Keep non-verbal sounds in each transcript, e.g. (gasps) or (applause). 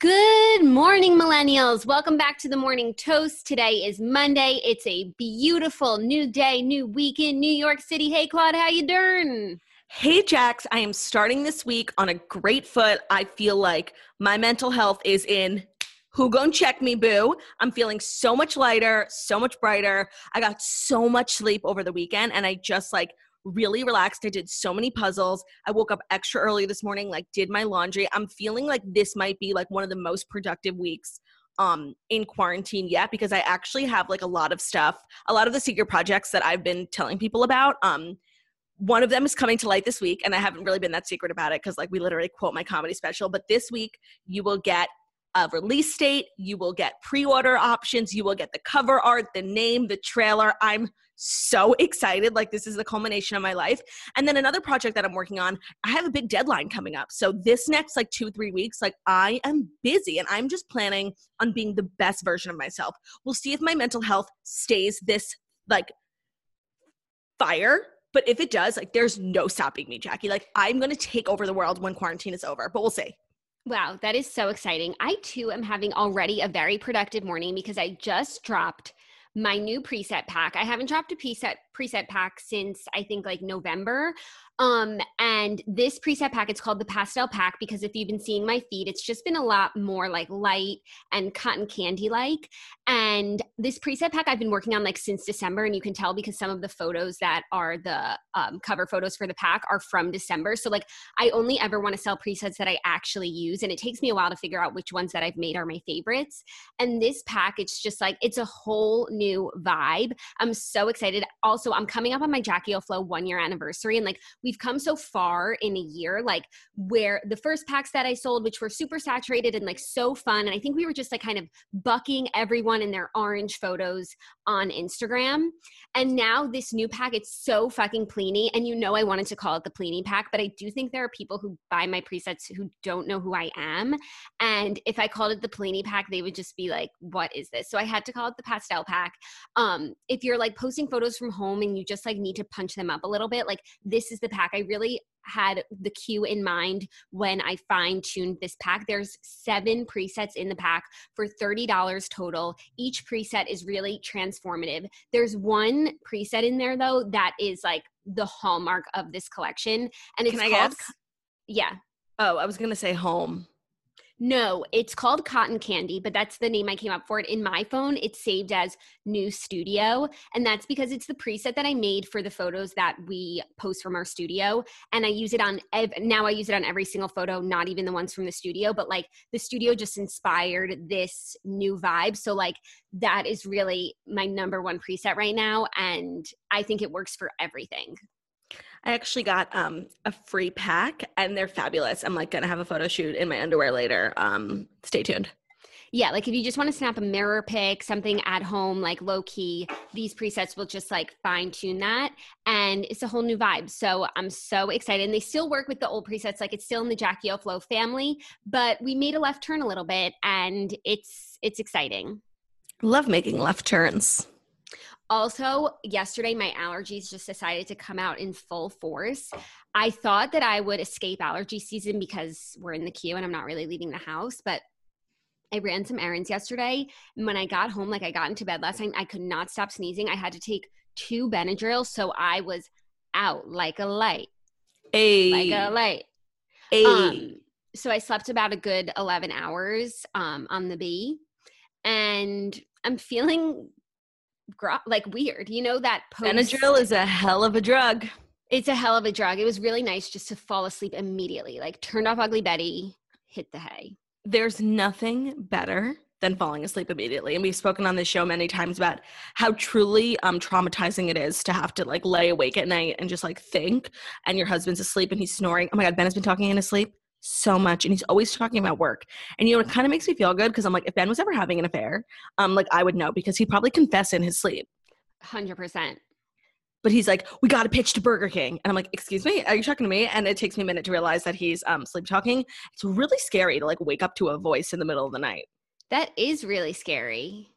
Good morning, millennials. Welcome back to the morning toast. Today is Monday. It's a beautiful new day, new week in New York City. Hey, Claude, how you doing? Hey, Jax. I am starting this week on a great foot. I feel like my mental health is in who gon' check me, boo? I'm feeling so much lighter, so much brighter. I got so much sleep over the weekend, and I just like really relaxed. I did so many puzzles. I woke up extra early this morning, like did my laundry. I'm feeling like this might be like one of the most productive weeks um in quarantine yet because I actually have like a lot of stuff, a lot of the secret projects that I've been telling people about. Um one of them is coming to light this week and I haven't really been that secret about it cuz like we literally quote my comedy special, but this week you will get a release date, you will get pre-order options, you will get the cover art, the name, the trailer. I'm so excited. Like, this is the culmination of my life. And then another project that I'm working on, I have a big deadline coming up. So, this next like two, three weeks, like, I am busy and I'm just planning on being the best version of myself. We'll see if my mental health stays this like fire. But if it does, like, there's no stopping me, Jackie. Like, I'm going to take over the world when quarantine is over, but we'll see. Wow, that is so exciting. I too am having already a very productive morning because I just dropped my new preset pack. I haven't dropped a preset preset pack since I think like November. Um, and this preset pack, it's called the pastel pack because if you've been seeing my feed, it's just been a lot more like light and cotton candy like. And this preset pack I've been working on like since December, and you can tell because some of the photos that are the um, cover photos for the pack are from December. So like I only ever want to sell presets that I actually use, and it takes me a while to figure out which ones that I've made are my favorites. And this pack, it's just like it's a whole new vibe. I'm so excited. Also, I'm coming up on my Jackie O Flow one year anniversary, and like we've come so far in a year, like where the first packs that I sold, which were super saturated and like so fun. And I think we were just like kind of bucking everyone in their orange photos on Instagram. And now this new pack, it's so fucking pleeny. And you know, I wanted to call it the pleeny pack, but I do think there are people who buy my presets who don't know who I am. And if I called it the pleeny pack, they would just be like, what is this? So I had to call it the pastel pack. Um, if you're like posting photos from home and you just like need to punch them up a little bit, like this is the pack. I really had the cue in mind when I fine tuned this pack. There's seven presets in the pack for $30 total. Each preset is really transformative. There's one preset in there though that is like the hallmark of this collection. And it's Can I called, guess? yeah. Oh, I was going to say home. No, it's called Cotton Candy, but that's the name I came up for it. In my phone, it's saved as New Studio. And that's because it's the preset that I made for the photos that we post from our studio. And I use it on, ev- now I use it on every single photo, not even the ones from the studio, but like the studio just inspired this new vibe. So, like, that is really my number one preset right now. And I think it works for everything. I actually got um, a free pack and they're fabulous. I'm like gonna have a photo shoot in my underwear later. Um, stay tuned. Yeah, like if you just want to snap a mirror pic, something at home, like low key, these presets will just like fine tune that. And it's a whole new vibe. So I'm so excited. And they still work with the old presets, like it's still in the Jackie O Flow family, but we made a left turn a little bit and it's it's exciting. Love making left turns. Also, yesterday my allergies just decided to come out in full force. I thought that I would escape allergy season because we're in the queue and I'm not really leaving the house, but I ran some errands yesterday. And when I got home, like I got into bed last night, I could not stop sneezing. I had to take two Benadryl. So I was out like a light. A like a light. a Um, so I slept about a good 11 hours um, on the B, and I'm feeling gro- like weird. You know that post. Benadryl is a hell of a drug. It's a hell of a drug. It was really nice just to fall asleep immediately. Like turned off Ugly Betty, hit the hay. There's nothing better than falling asleep immediately. And we've spoken on this show many times about how truly um traumatizing it is to have to like lay awake at night and just like think and your husband's asleep and he's snoring. Oh my god, Ben has been talking in his sleep so much and he's always talking about work. And you know, it kind of makes me feel good because I'm like, if Ben was ever having an affair, um, like I would know because he'd probably confess in his sleep. 100%. But he's like, we got to pitch to Burger King. And I'm like, excuse me, are you talking to me? And it takes me a minute to realize that he's um, sleep talking. It's really scary to like wake up to a voice in the middle of the night. That is really scary.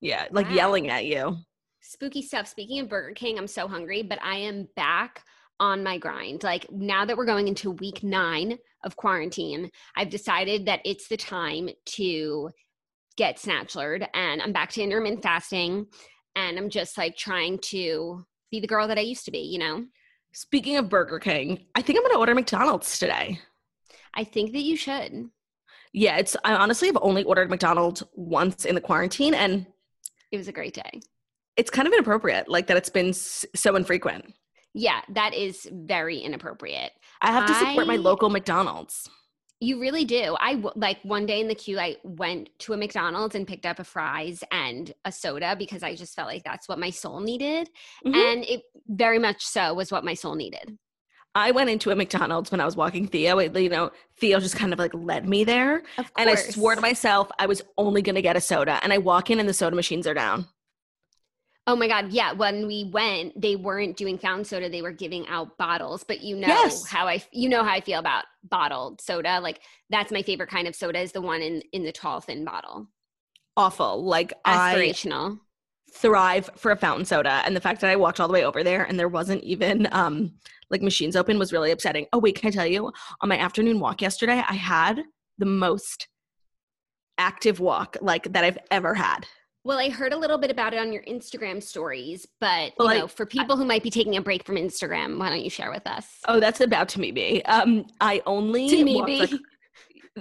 Yeah, like Wow. yelling at you. Spooky stuff. Speaking of Burger King, I'm so hungry, but I am back on my grind. Like now that we're going into week nine of quarantine, I've decided that it's the time to get snatchlered and I'm back to intermittent fasting and I'm just like trying to be the girl that I used to be, you know? Speaking of Burger King, I think I'm going to order McDonald's today. I think that you should. Yeah, it's I honestly have only ordered McDonald's once in the quarantine and It was a great day. it's kind of inappropriate like that it's been so infrequent. Yeah, that is very inappropriate. I have to support my local McDonald's. You really do. I w- like one day in the queue, I went to a McDonald's and picked up a fries and a soda because I just felt like that's what my soul needed. Mhm. And it very much so was what my soul needed. I went into a McDonald's when I was walking Theo. It, you know, Theo just kind of like led me there. And I swore to myself I was only going to get a soda. And I walk in and the soda machines are down. Oh my God. Yeah. When we went, they weren't doing fountain soda. They were giving out bottles, but you know Yes. how I, you know how I feel about bottled soda. Like that's my favorite kind of soda is the one in, in the tall, thin bottle. Awful. Like I Aspirational. thrive for a fountain soda. And the fact that I walked all the way over there and there wasn't even um like machines open was really upsetting. Oh wait, can I tell you? On my afternoon walk yesterday, I had the most active walk like that I've ever had. Well, I heard a little bit about it on your Instagram stories, but Well, you I- know, for people who might be taking a break from Instagram, why don't you share with us? Oh, that's about to me be. Um I only To me walked, be. like,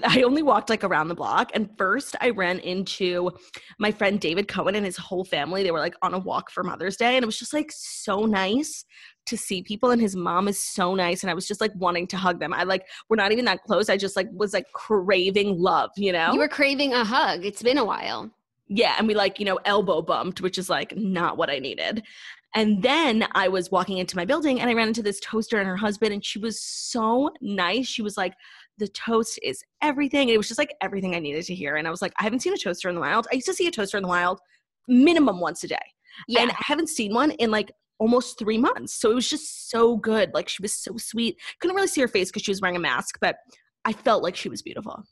I only walked like around the block. And first, I ran into my friend David Cohen and his whole family. They were like on a walk for Mother's Day. And it was just like so nice to see people. And his mom is so nice. And I was just like wanting to hug them. I like, we're not even that close. I just like was like craving love, you know? You were craving a hug. It's been a while. Yeah. And we like, you know, elbow bumped, which is like not what I needed. And then I was walking into my building and I ran into this toaster and her husband, and she was so nice. She was like, the toast is everything. And it was just like everything I needed to hear. And I was like, I haven't seen a toaster in the wild. I used to see a toaster in the wild minimum once a day. Yeah. And I haven't seen one in like almost three months. So it was just so good. Like she was so sweet. Couldn't really see her face because she was wearing a mask, but I felt like she was beautiful.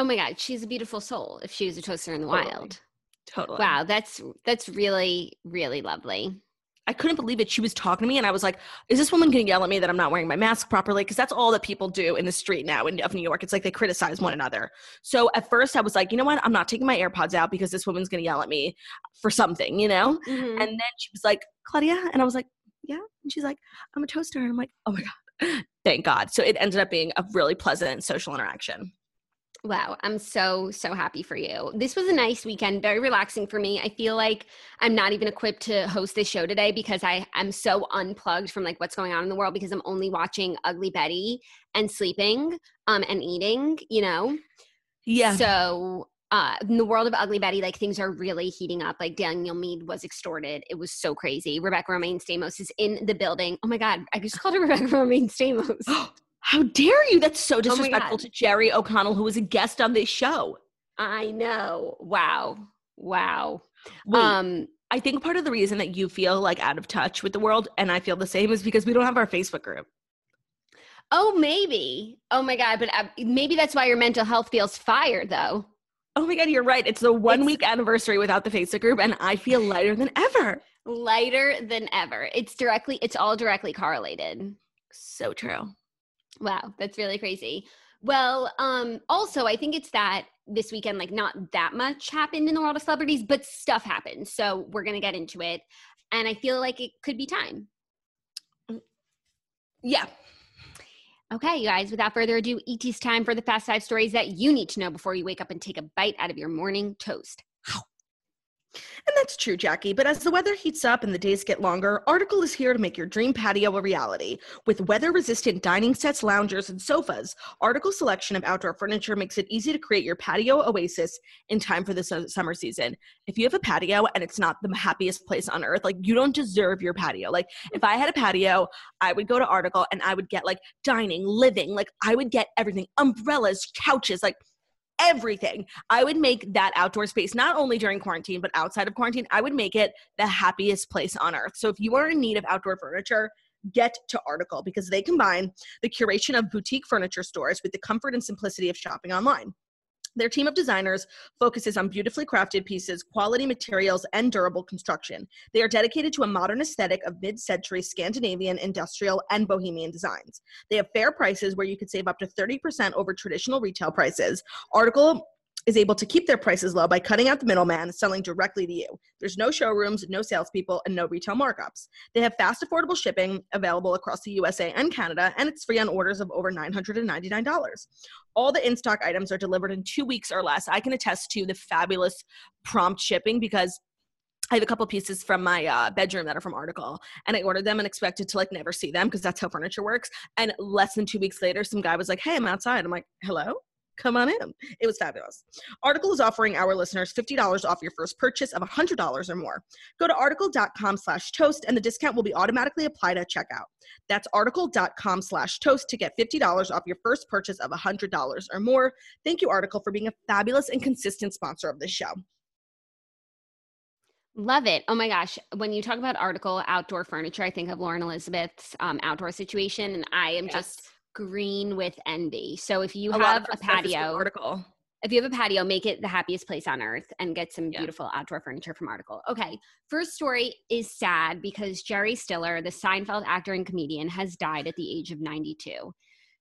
Oh my God, she's a beautiful soul. If she was a toaster in the Totally. wild. Totally. Wow, that's that's really really lovely. I couldn't believe it. She was talking to me, and I was like, "Is this woman going to yell at me that I'm not wearing my mask properly?" Because that's all that people do in the street now in of New York. It's like they criticize one another. So at first, I was like, "You know what? I'm not taking my AirPods out because this woman's going to yell at me for something," you know. Mhm. And then she was like, "Claudia," and I was like, "Yeah," and she's like, "I'm a toaster," and I'm like, "Oh my god." (laughs) Thank God. So it ended up being a really pleasant social interaction. Wow, I'm so so happy for you. This was a nice weekend, very relaxing for me. I feel like I'm not even equipped to host this show today because I am so unplugged from like what's going on in the world because I'm only watching Ugly Betty and sleeping um and eating, you know. Yeah. So uh in the world of Ugly Betty, like things are really heating up. Like Daniel Meade was extorted. It was so crazy. Rebecca Romijn Stamos is in the building. Oh my god, I just called her (laughs) Rebecca Romijn Stamos. (gasps) (gasps) How dare you? That's so Oh disrespectful God. to Jerry O'Connell, who was a guest on this show. I know. Wow. Wow. Wait, Um I think part of the reason that you feel like out of touch with the world and I feel the same is because we don't have our Facebook group. Oh, maybe. Oh my God. But uh, maybe that's why your mental health feels fired, though. Oh my God, you're right. It's the one It's- week anniversary without the Facebook group, and I feel lighter than ever. Lighter than ever. It's directly, it's all directly correlated. So true. Wow. That's really crazy. Well, um, also, I think it's that this weekend, like, not that much happened in the world of celebrities, but stuff happened. So we're going to get into it. And I feel like it could be time. Yeah. Okay, you guys, without further ado, ET's time for the fast five stories that you need to know before you wake up and take a bite out of your morning toast. And that's true, Jackie. But as the weather heats up and the days get longer, Article is here to make your dream patio a reality. With weather resistant dining sets, loungers, and sofas, Article's selection of outdoor furniture makes it easy to create your patio oasis in time for the su- summer season. If you have a patio and it's not the happiest place on earth, like you don't deserve your patio. Like if I had a patio, I would go to Article and I would get like dining, living, like I would get everything umbrellas, couches, like everything. I would make that outdoor space not only during quarantine, but outside of quarantine. I would make it the happiest place on earth. So if you are in need of outdoor furniture, get to Article because they combine the curation of boutique furniture stores with the comfort and simplicity of shopping online. Their team of designers focuses on beautifully crafted pieces, quality materials, and durable construction. They are dedicated to a modern aesthetic of mid century Scandinavian, industrial, and bohemian designs. They have fair prices where you could save up to 30% over traditional retail prices. Article is able to keep their prices low by cutting out the middleman, selling directly to you. There's no showrooms, no salespeople, and no retail markups. They have fast, affordable shipping available across the USA and Canada, and it's free on orders of over $999. All the in stock items are delivered in two weeks or less. I can attest to the fabulous prompt shipping because I have a couple pieces from my uh, bedroom that are from Article, and I ordered them and expected to like never see them because that's how furniture works. And less than two weeks later, some guy was like, "Hey, I'm outside." I'm like, "Hello." Come on in. It was fabulous. Article is offering our listeners $50 off your first purchase of $100 or more. Go to article.com slash toast and the discount will be automatically applied at checkout. That's article.com slash toast to get $50 off your first purchase of $100 or more. Thank you, Article, for being a fabulous and consistent sponsor of this show. Love it. Oh my gosh. When you talk about article outdoor furniture, I think of Lauren Elizabeth's um, outdoor situation, and I am Yes. just green with envy. So if you A have a her stuff is from patio, Article. if you have a patio, make it the happiest place on earth and get some Yeah. beautiful outdoor furniture from Article. Okay, first story is sad because Jerry Stiller, the Seinfeld actor and comedian, has died at the age of 92.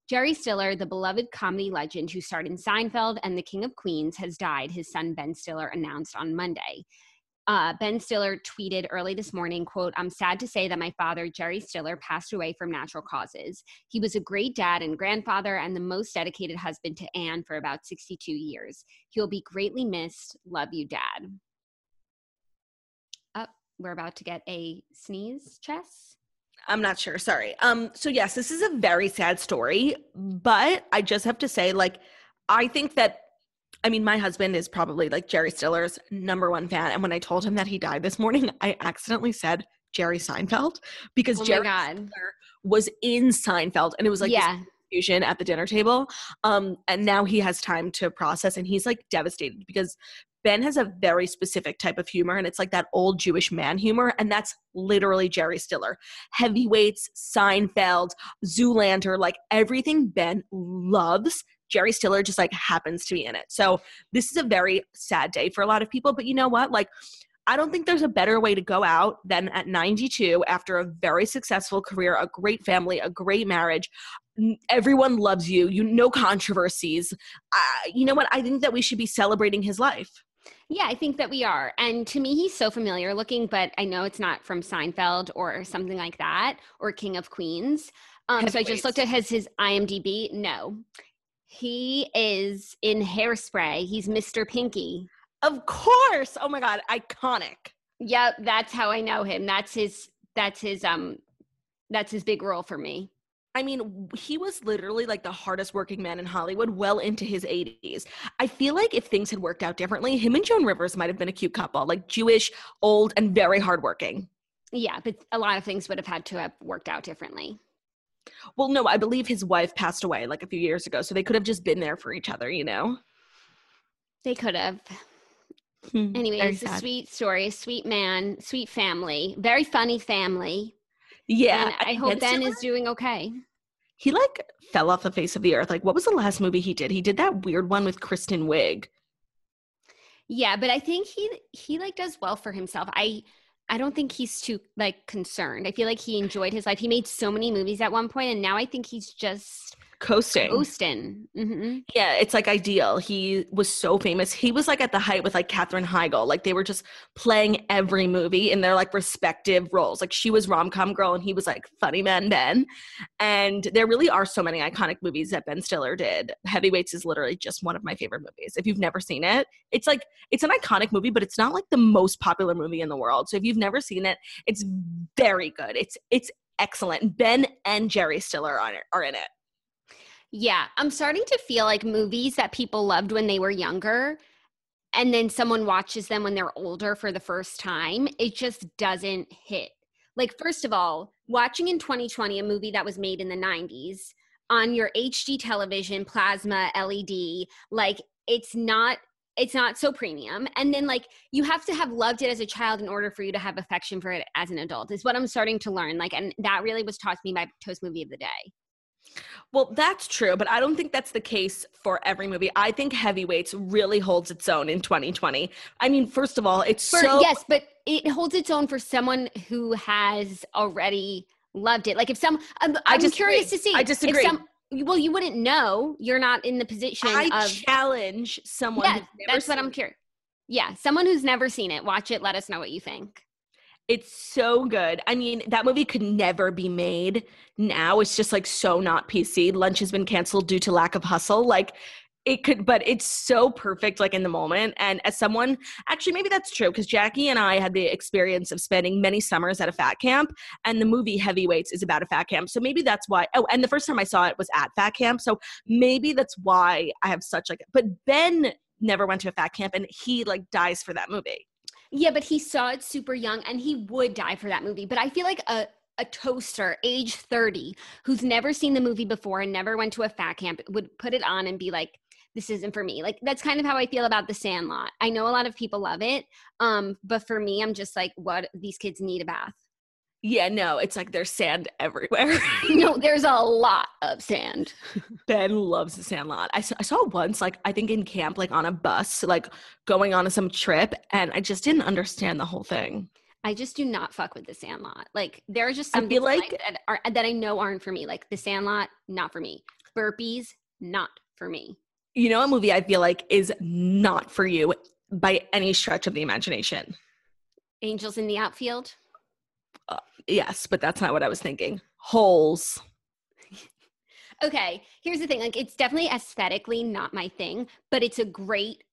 Jerry Stiller, the beloved comedy legend who starred in Seinfeld and The King of Queens, has died, his son Ben Stiller announced on Monday. Uh, ben Stiller tweeted early this morning, quote, I'm sad to say that my father, Jerry Stiller, passed away from natural causes. He was a great dad and grandfather and the most dedicated husband to Anne for about 62 years. He'll be greatly missed. Love you, Dad. Up, we're about to get a sneeze, Chess. I'm not sure. Sorry. Um. So yes, this is a very sad story, but I just have to say, like, I think that. I mean, my husband is probably like Jerry Stiller's number one fan, and when I told him that he died this morning, (laughs) I accidentally said Jerry Seinfeld because Oh Jerry. Stiller was in Seinfeld, and it was like yeah. confusion at the dinner table. Um, and now he has time to process, and he's like devastated because Ben has a very specific type of humor, and it's like that old Jewish man humor, and that's literally Jerry Stiller. Heavyweights, Seinfeld, Zoolander, like everything Ben loves. Jerry Stiller just like happens to be in it. So this is a very sad day for a lot of people. But you know what? Like, I don't think there's a better way to go out than at 92 after a very successful career, a great family, a great marriage. Everyone loves you. You no controversies. Uh, you know what? I think that we should be celebrating his life. Yeah, I think that we are. And to me, he's so familiar looking, but I know it's not from Seinfeld or something like that or King of Queens. Um, so I just looked at his, his IMDb. No, he is in Hairspray. He's Mr. Pinky. Of course. Oh my God. Iconic. Yep, that's how I know him. That's his. That's his. Um, that's his big role for me. I mean, he was literally like the hardest working man in Hollywood well into his 80s. I feel like if things had worked out differently, him and Joan Rivers might have been a cute couple, like Jewish, old, and very hardworking. Yeah, but a lot of things would have had to have worked out differently. Well, no, I believe his wife passed away like a few years ago, so they could have just been there for each other, you know? They could have. Hmm, very Anyways, a sad. sweet story, a sweet man, sweet family, very funny family. Yeah. and I hope Ben is doing okay. He like fell off the face of the earth. Like, what was the last movie he did? He did that weird one with Kristen Wiig. Yeah, but I think he he like does well for himself. I I don't think he's too like concerned. I feel like he enjoyed his life. He made so many movies at one point, and now I think he's just coasting. Austin. hmm Yeah, it's like ideal. He was so famous. He was like at the height with like Katherine Heigl. Like they were just playing every movie in their like respective roles. Like she was rom com girl and he was like funny man Ben. And there really are so many iconic movies that Ben Stiller did. Heavyweights is literally just one of my favorite movies. If you've never seen it, it's like it's an iconic movie, but it's not like the most popular movie in the world. So if you've never seen it, it's very good. It's it's excellent. Ben and Jerry Stiller are, are in it. Yeah, I'm starting to feel like movies that people loved when they were younger and then someone watches them when they're older for the first time, it just doesn't hit. Like first of all, watching in 2020 a movie that was made in the 90s on your HD television, plasma, LED, like it's not it's not so premium and then like you have to have loved it as a child in order for you to have affection for it as an adult is what i'm starting to learn like and that really was taught to me by toast movie of the day Well, that's true, but I don't think that's the case for every movie. I think Heavyweights really holds its own in 2020. I mean, first of all, it's For, so yes, but it holds its own for someone who has already loved it. Like if some, I'm, I I'm curious disagree. to see. I if disagree. some- well, you wouldn't know. You're not in the position I of. challenge someone. Never that's what I'm curious. Yeah, someone who's never seen it, watch it. Let us know what you think. It's so good. I mean, that movie could never be made now. It's just like so not PC. Lunch has been canceled due to lack of hustle. Like it could, but it's so perfect, like in the moment. And as someone, actually, maybe that's true because Jackie and I had the experience of spending many summers at a fat camp, and the movie Heavyweights is about a fat camp. So maybe that's why. Oh, and the first time I saw it was at fat camp. So maybe that's why I have such like. But Ben never went to a fat camp, and he like dies for that movie. Yeah, but he saw it super young and he would die for that movie. But I feel like a a toaster age 30 who's never seen the movie before and never went to a fat camp would put it on and be like this isn't for me. Like that's kind of how I feel about The Sandlot. I know a lot of people love it, um but for me I'm just like what these kids need a bath. Yeah, no, it's like there's sand everywhere. Hmm. (laughs) no, there's a lot of sand. (laughs) Ben loves the Sandlot. I saw, I saw once, like I think in camp, like on a bus, like going on some trip, and I just didn't understand the whole thing. I just do not fuck with The Sandlot. Like there are just I some feel like- that are that I know aren't for me. Like The Sandlot, not for me. Burpees, not for me. You know, a movie I feel like is not for you by any stretch of the imagination. Angels in the outfield. Yes, but that's not what I was thinking. Holes. okay here's the thing like it's definitely aesthetically not my thing but it's a great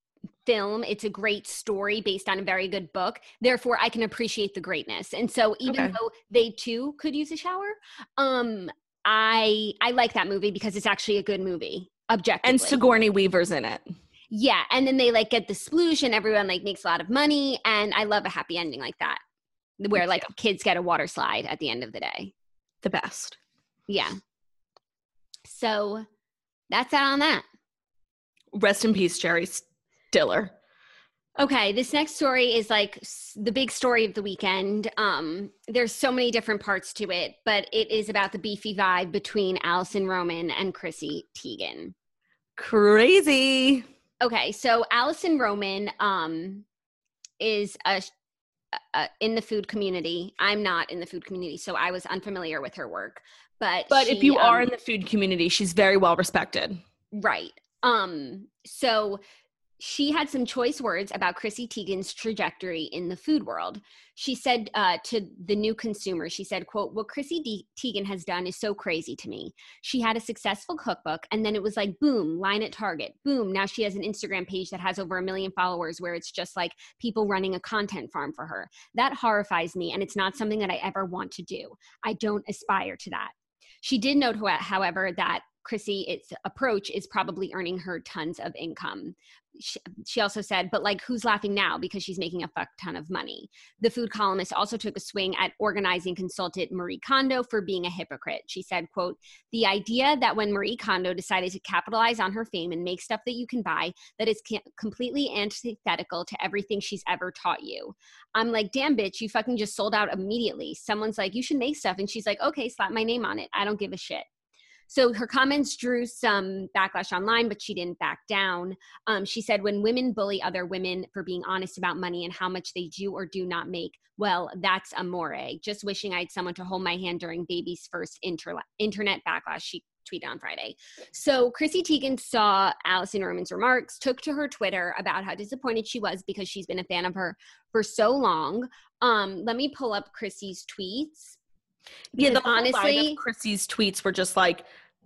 film it's a great story based on a very good book therefore i can appreciate the greatness and so even Okay. though they too could use a shower um i i like that movie because it's actually a good movie objectively And Sigourney Weaver's in it. yeah and then they like get the sploosh and everyone like makes a lot of money and i love a happy ending like that where like kids get a water slide at the end of the day The best. yeah so that's that on that Rest in peace, Jerry Stiller. Okay, this next story is like the big story of the weekend. Um, there's so many different parts to it, but it is about the beefy vibe between Alison Roman and Chrissy Teigen. Crazy. Okay, so Alison Roman um, is a, a, in the food community. I'm not in the food community, so I was unfamiliar with her work. But But if she, you are um, in the food community, she's very well respected. Right. Um, so she had some choice words about Chrissy Teigen's trajectory in the food world. She said uh, to the new consumer, she said, quote, what Chrissy Teigen has done is so crazy to me. She had a successful cookbook and then it was like, boom, line at Target. Boom. Now she has an Instagram page that has over a million followers where it's just like people running a content farm for her. That horrifies me and it's not something that I ever want to do. I don't aspire to that. She did note, however, that Chrissy, its approach is probably earning her tons of income. She, she also said, but like, who's laughing now because she's making a fuck ton of money? The food columnist also took a swing at organizing consultant Marie Kondo for being a hypocrite. She said, quote, the idea that when Marie Kondo decided to capitalize on her fame and make stuff that you can buy, that is completely antithetical to everything she's ever taught you. I'm like, damn, bitch, you fucking just sold out immediately. Someone's like, you should make stuff. And she's like, okay, slap my name on it. I don't give a shit. So her comments drew some backlash online, but she didn't back down. Um, she said, When women bully other women for being honest about money and how much they do or do not make, well, that's amore. Just wishing I had someone to hold my hand during baby's first inter- internet backlash. She tweeted on Friday. So Chrissy Teigen saw Alison Roman's remarks, took to her Twitter about how disappointed she was because she's been a fan of her for so long. Um, let me pull up Chrissy's tweets. Yeah, the honestly, Chrissy's tweets were just like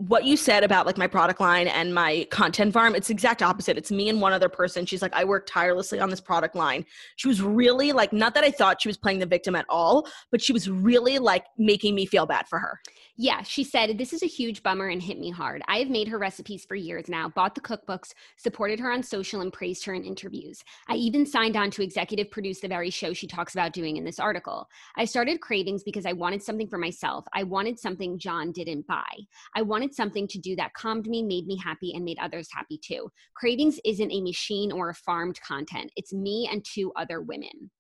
what you said about like my product line and my content farm it's exact opposite. It's me and one other person. She's like i work tirelessly on this product line. She was really like not that i thought she was playing the victim at all but she was really like making me feel bad for her yeah, she said, This is a huge bummer and hit me hard. I have made her recipes for years now, bought the cookbooks, supported her on social, and praised her in interviews. I even signed on to executive produce the very show she talks about doing in this article. I started Cravings because I wanted something for myself. I wanted something John didn't buy. I wanted something to do that calmed me, made me happy, and made others happy too. Cravings isn't a machine or a farmed content, it's me and two other women.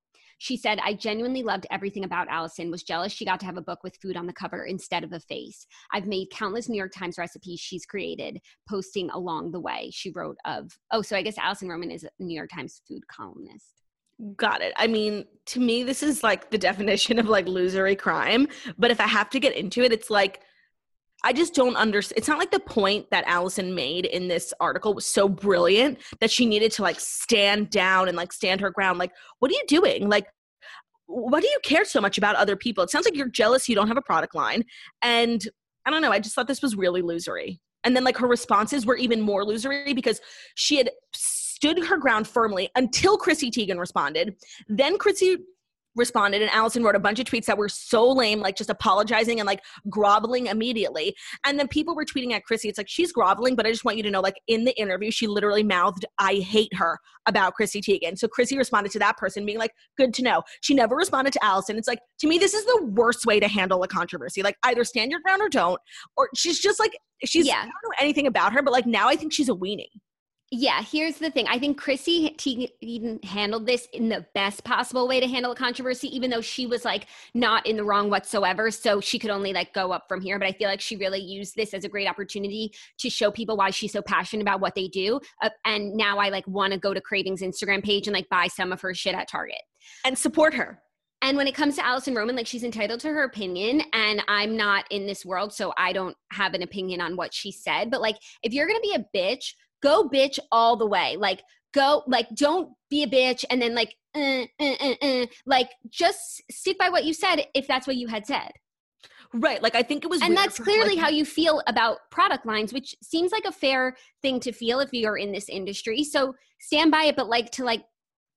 She said, I genuinely loved everything about Alison, was jealous she got to have a book with food on the cover instead of a face. I've made countless New York Times recipes she's created, posting along the way. She wrote of, oh, so I guess Alison Roman is a New York Times food columnist. Got it. I mean, to me, this is like the definition of like losery crime. But if I have to get into it, it's like, I just don't understand. It's not like the point that Alison made in this article was so brilliant that she needed to like stand down and like stand her ground. Like, what are you doing? Like, what do you care so much about other people? It sounds like you're jealous you don't have a product line. And I don't know. I just thought this was really losery. And then like her responses were even more losery because she had stood her ground firmly until Chrissy Teigen responded. Then Chrissy responded and Alison wrote a bunch of tweets that were so lame, like just apologizing and like groveling immediately. And then people were tweeting at Chrissy, it's like she's groveling, but I just want you to know, like in the interview, she literally mouthed, I hate her about Chrissy Teigen. So Chrissy responded to that person being like, good to know. She never responded to Alison. It's like, to me, this is the worst way to handle a controversy. Like either stand your ground or don't. Or she's just like, she's, yeah. I don't know anything about her, but like now I think she's a weenie. Yeah, here's the thing. I think Chrissy Teigen handled this in the best possible way to handle a controversy, even though she was like not in the wrong whatsoever. So she could only like go up from here. But I feel like she really used this as a great opportunity to show people why she's so passionate about what they do. Uh, and now I like want to go to Cravings Instagram page and like buy some of her shit at Target and support her. And when it comes to Alison Roman, like she's entitled to her opinion, and I'm not in this world, so I don't have an opinion on what she said. But like, if you're gonna be a bitch, go bitch all the way. Like go like don't be a bitch and then like uh, uh, uh, uh, like just stick by what you said if that's what you had said. Right. Like I think it was And that's clearly like, how you feel about product lines, which seems like a fair thing to feel if you're in this industry. So stand by it, but like to like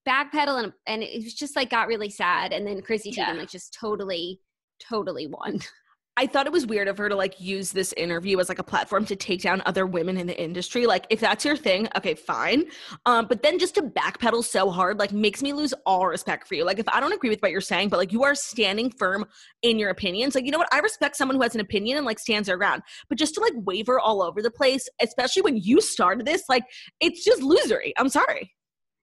backpedal and and it was just like got really sad. And then Chrissy yeah. Teigen like just totally, totally won. (laughs) I thought it was weird of her to like use this interview as like a platform to take down other women in the industry. Like, if that's your thing, okay, fine. Um, but then just to backpedal so hard, like, makes me lose all respect for you. Like, if I don't agree with what you're saying, but like you are standing firm in your opinions, like, you know what? I respect someone who has an opinion and like stands their ground. But just to like waver all over the place, especially when you started this, like, it's just losery. I'm sorry.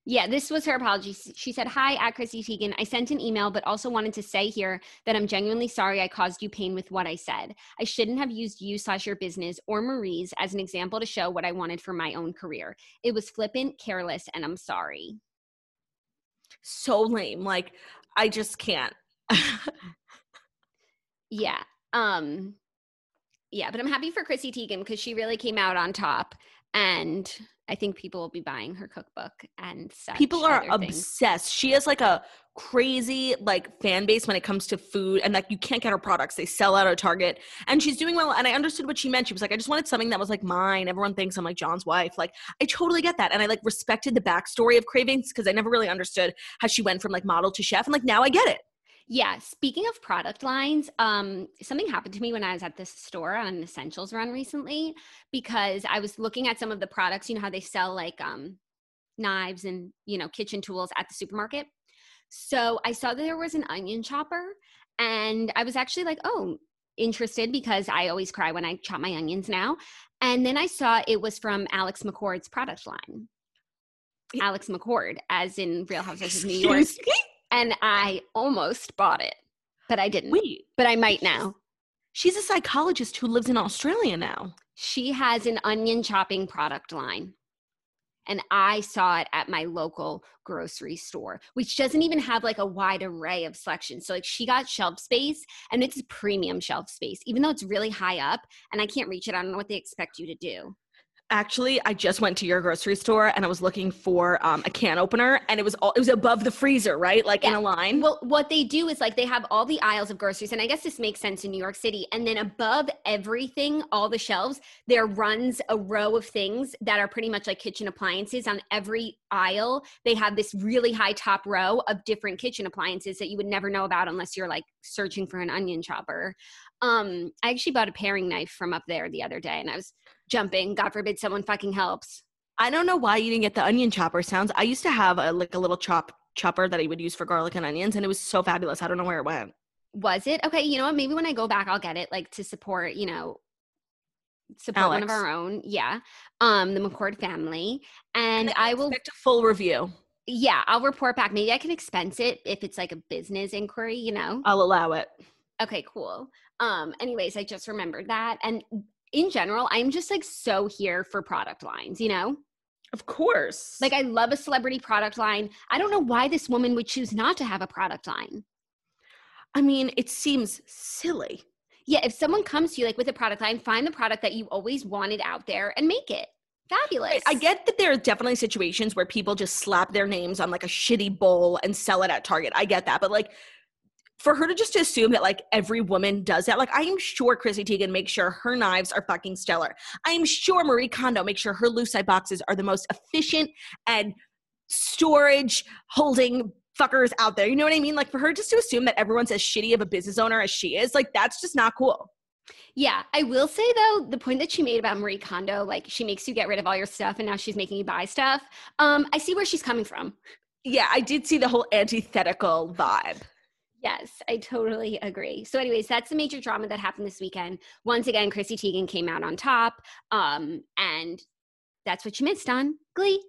Yeah, this was her apology. She said, Hi, at Chrissy Teigen. I sent an email, but also wanted to say here that I'm genuinely sorry I caused you pain with what I said. I shouldn't have used you slash your business or Marie's as an example to show what I wanted for my own career. It was flippant, careless, and I'm sorry. So lame. Like, I just can't. (laughs) yeah. Um, yeah, but I'm happy for Chrissy Teigen because she really came out on top and I think people will be buying her cookbook and such. People are obsessed. Things. She has like a crazy like fan base when it comes to food and like you can't get her products. They sell out at Target. And she's doing well. And I understood what she meant. She was like, I just wanted something that was like mine. Everyone thinks I'm like John's wife. Like I totally get that. And I like respected the backstory of cravings because I never really understood how she went from like model to chef. And like now I get it. Yeah, speaking of product lines, um, something happened to me when I was at this store on an essentials run recently because I was looking at some of the products, you know how they sell like um, knives and, you know, kitchen tools at the supermarket. So I saw that there was an onion chopper and I was actually like, oh, interested because I always cry when I chop my onions now. And then I saw it was from Alex McCord's product line. Alex McCord, as in Real Housewives of New York and I almost bought it, but I didn't. Wait, but I might now. She's a psychologist who lives in Australia now. She has an onion chopping product line. And I saw it at my local grocery store, which doesn't even have like a wide array of selections. So, like, she got shelf space and it's premium shelf space, even though it's really high up and I can't reach it. I don't know what they expect you to do. Actually, I just went to your grocery store and I was looking for um, a can opener, and it was all it was above the freezer, right? Like in a line. Well, what they do is like they have all the aisles of groceries, and I guess this makes sense in New York City. And then above everything, all the shelves, there runs a row of things that are pretty much like kitchen appliances. On every aisle, they have this really high top row of different kitchen appliances that you would never know about unless you're like searching for an onion chopper. Um, I actually bought a paring knife from up there the other day, and I was jumping. God forbid someone fucking helps. I don't know why you didn't get the onion chopper sounds. I used to have a like a little chop chopper that I would use for garlic and onions, and it was so fabulous. I don't know where it went. Was it okay? You know what? Maybe when I go back, I'll get it, like to support. You know, support one of our own. Yeah, um, the McCord family, and I will. expect a full review. Yeah, I'll report back. Maybe I can expense it if it's like a business inquiry. You know. I'll allow it. Okay, cool. Um, anyways, I just remembered that, and in general, I'm just like so here for product lines. You know. Of course. Like I love a celebrity product line. I don't know why this woman would choose not to have a product line. I mean, it seems silly. Yeah, if someone comes to you like with a product line, find the product that you always wanted out there and make it fabulous. Right, I get that there are definitely situations where people just slap their names on like a shitty bowl and sell it at Target. I get that. But like for her to just assume that like every woman does that, like I am sure Chrissy Teigen makes sure her knives are fucking stellar. I am sure Marie Kondo makes sure her lucite boxes are the most efficient and storage holding fuckers out there. You know what I mean? Like for her just to assume that everyone's as shitty of a business owner as she is, like that's just not cool. Yeah, I will say though, the point that she made about Marie Kondo, like she makes you get rid of all your stuff and now she's making you buy stuff. Um, I see where she's coming from. Yeah, I did see the whole antithetical vibe. Yes, I totally agree. So, anyways, that's the major drama that happened this weekend. Once again, Chrissy Teigen came out on top. Um, and that's what you missed on Glee.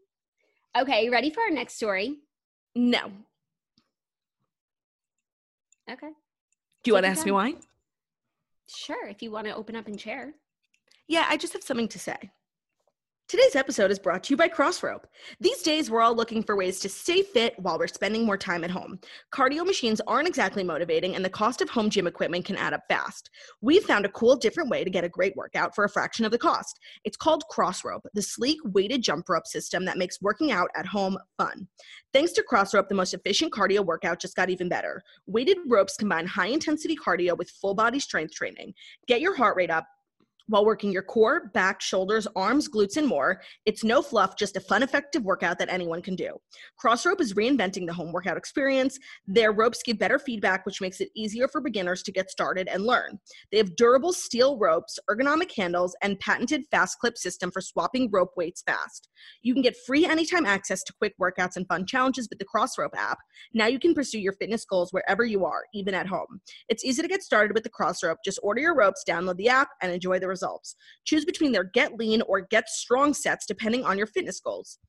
Okay, you ready for our next story? No. Okay. Do you want to ask me why? Sure, if you want to open up and share. Yeah, I just have something to say. Today's episode is brought to you by Crossrope. These days, we're all looking for ways to stay fit while we're spending more time at home. Cardio machines aren't exactly motivating, and the cost of home gym equipment can add up fast. We've found a cool, different way to get a great workout for a fraction of the cost. It's called Crossrope, the sleek, weighted jump rope system that makes working out at home fun. Thanks to Crossrope, the most efficient cardio workout just got even better. Weighted ropes combine high intensity cardio with full body strength training. Get your heart rate up while working your core, back, shoulders, arms, glutes, and more. It's no fluff, just a fun, effective workout that anyone can do. Crossrope is reinventing the home workout experience. Their ropes give better feedback, which makes it easier for beginners to get started and learn. They have durable steel ropes, ergonomic handles, and patented fast clip system for swapping rope weights fast. You can get free anytime access to quick workouts and fun challenges with the Crossrope app. Now you can pursue your fitness goals wherever you are, even at home. It's easy to get started with the Crossrope. Just order your ropes, download the app, and enjoy the results. Choose between their Get Lean or Get Strong sets depending on your fitness goals.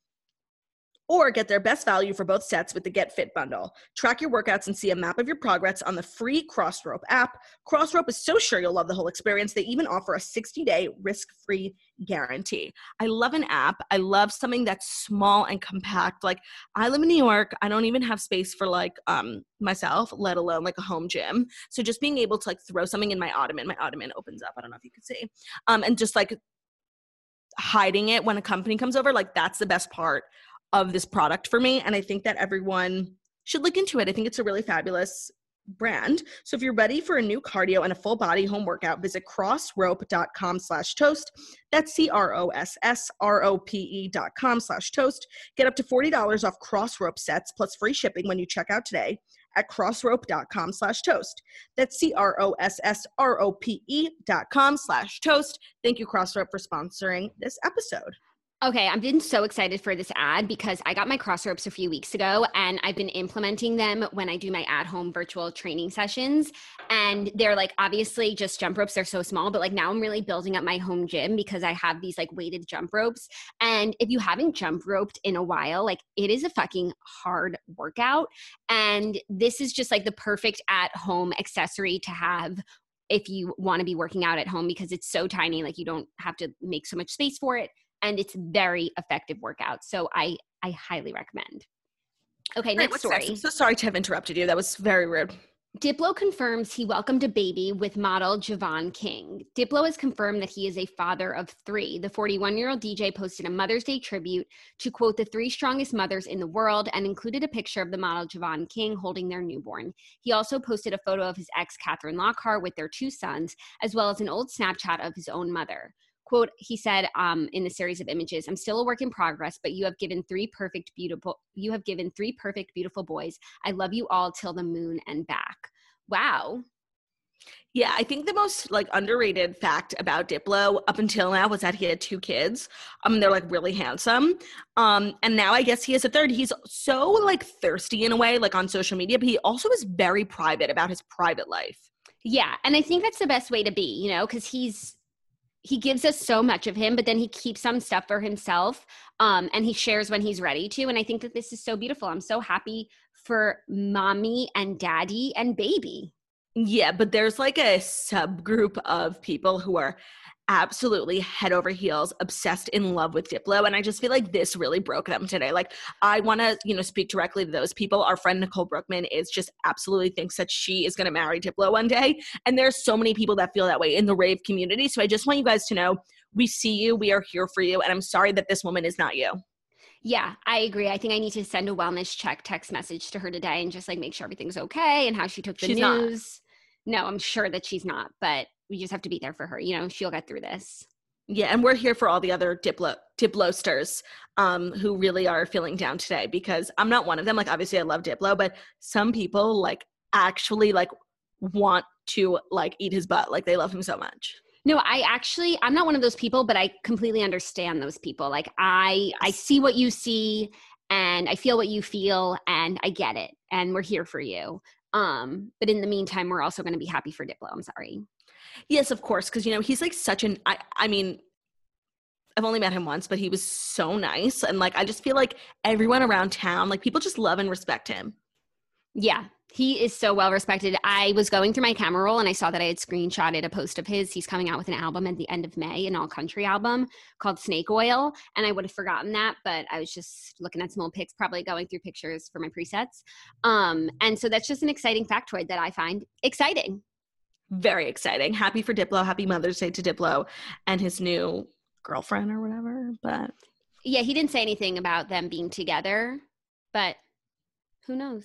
Or get their best value for both sets with the Get Fit bundle. Track your workouts and see a map of your progress on the free Crossrope app. Crossrope is so sure you'll love the whole experience, they even offer a 60 day risk free guarantee. I love an app. I love something that's small and compact. Like, I live in New York. I don't even have space for like um myself, let alone like a home gym. So just being able to like throw something in my ottoman, my ottoman opens up. I don't know if you could see. Um, and just like hiding it when a company comes over, like that's the best part of this product for me. And I think that everyone should look into it. I think it's a really fabulous brand. So if you're ready for a new cardio and a full body home workout, visit crossrope.com slash toast. That's C-R-O-S-S-R-O-P-E dot com slash toast. Get up to $40 off crossrope sets plus free shipping when you check out today at crossrope.com slash toast. That's C-R-O-S-S-R-O-P-E dot com slash toast. Thank you, Crossrope, for sponsoring this episode. Okay, I've been so excited for this ad because I got my cross ropes a few weeks ago and I've been implementing them when I do my at home virtual training sessions. And they're like, obviously, just jump ropes, they're so small, but like now I'm really building up my home gym because I have these like weighted jump ropes. And if you haven't jump roped in a while, like it is a fucking hard workout. And this is just like the perfect at home accessory to have if you want to be working out at home because it's so tiny, like you don't have to make so much space for it. And it's very effective workout. So I I highly recommend. Okay, next story. Next? I'm so sorry to have interrupted you. That was very rude. Diplo confirms he welcomed a baby with model Jevon King. Diplo has confirmed that he is a father of three. The 41 year old DJ posted a Mother's Day tribute to quote the three strongest mothers in the world and included a picture of the model Jevon King holding their newborn. He also posted a photo of his ex, Kathryn Lockhart, with their two sons, as well as an old Snapchat of his own mother quote he said um, in the series of images i'm still a work in progress but you have given three perfect beautiful you have given three perfect beautiful boys i love you all till the moon and back wow yeah, I think the most like underrated fact about Diplo up until now was that he had two kids. Um, they're like really handsome. Um, and now I guess he has a third. He's so like thirsty in a way, like on social media, but he also is very private about his private life. Yeah, and I think that's the best way to be, you know, because he's he gives us so much of him, but then he keeps some stuff for himself um, and he shares when he's ready to. And I think that this is so beautiful. I'm so happy for mommy and daddy and baby. Yeah, but there's like a subgroup of people who are absolutely head over heels obsessed in love with diplo and i just feel like this really broke them today like i want to you know speak directly to those people our friend nicole brookman is just absolutely thinks that she is going to marry diplo one day and there's so many people that feel that way in the rave community so i just want you guys to know we see you we are here for you and i'm sorry that this woman is not you yeah, I agree. I think I need to send a wellness check text message to her today and just like make sure everything's okay and how she took the she's news. Not. No, I'm sure that she's not, but we just have to be there for her. You know, she'll get through this. Yeah, and we're here for all the other Diplo Diplosters um, who really are feeling down today because I'm not one of them. Like, obviously, I love Diplo, but some people like actually like want to like eat his butt. Like, they love him so much. No, I actually I'm not one of those people, but I completely understand those people. Like, I yes. I see what you see, and I feel what you feel, and I get it, and we're here for you. Um, but in the meantime, we're also going to be happy for Diplo. I'm sorry. Yes, of course, because you know he's like such an. I, I mean, I've only met him once, but he was so nice, and like I just feel like everyone around town, like people just love and respect him. Yeah, he is so well respected. I was going through my camera roll and I saw that I had screenshotted a post of his. He's coming out with an album at the end of May, an all country album called Snake Oil. And I would have forgotten that, but I was just looking at old pics, probably going through pictures for my presets. Um, and so that's just an exciting factoid that I find exciting very exciting. Happy for Diplo. Happy Mother's Day to Diplo and his new girlfriend or whatever. But yeah, he didn't say anything about them being together, but who knows?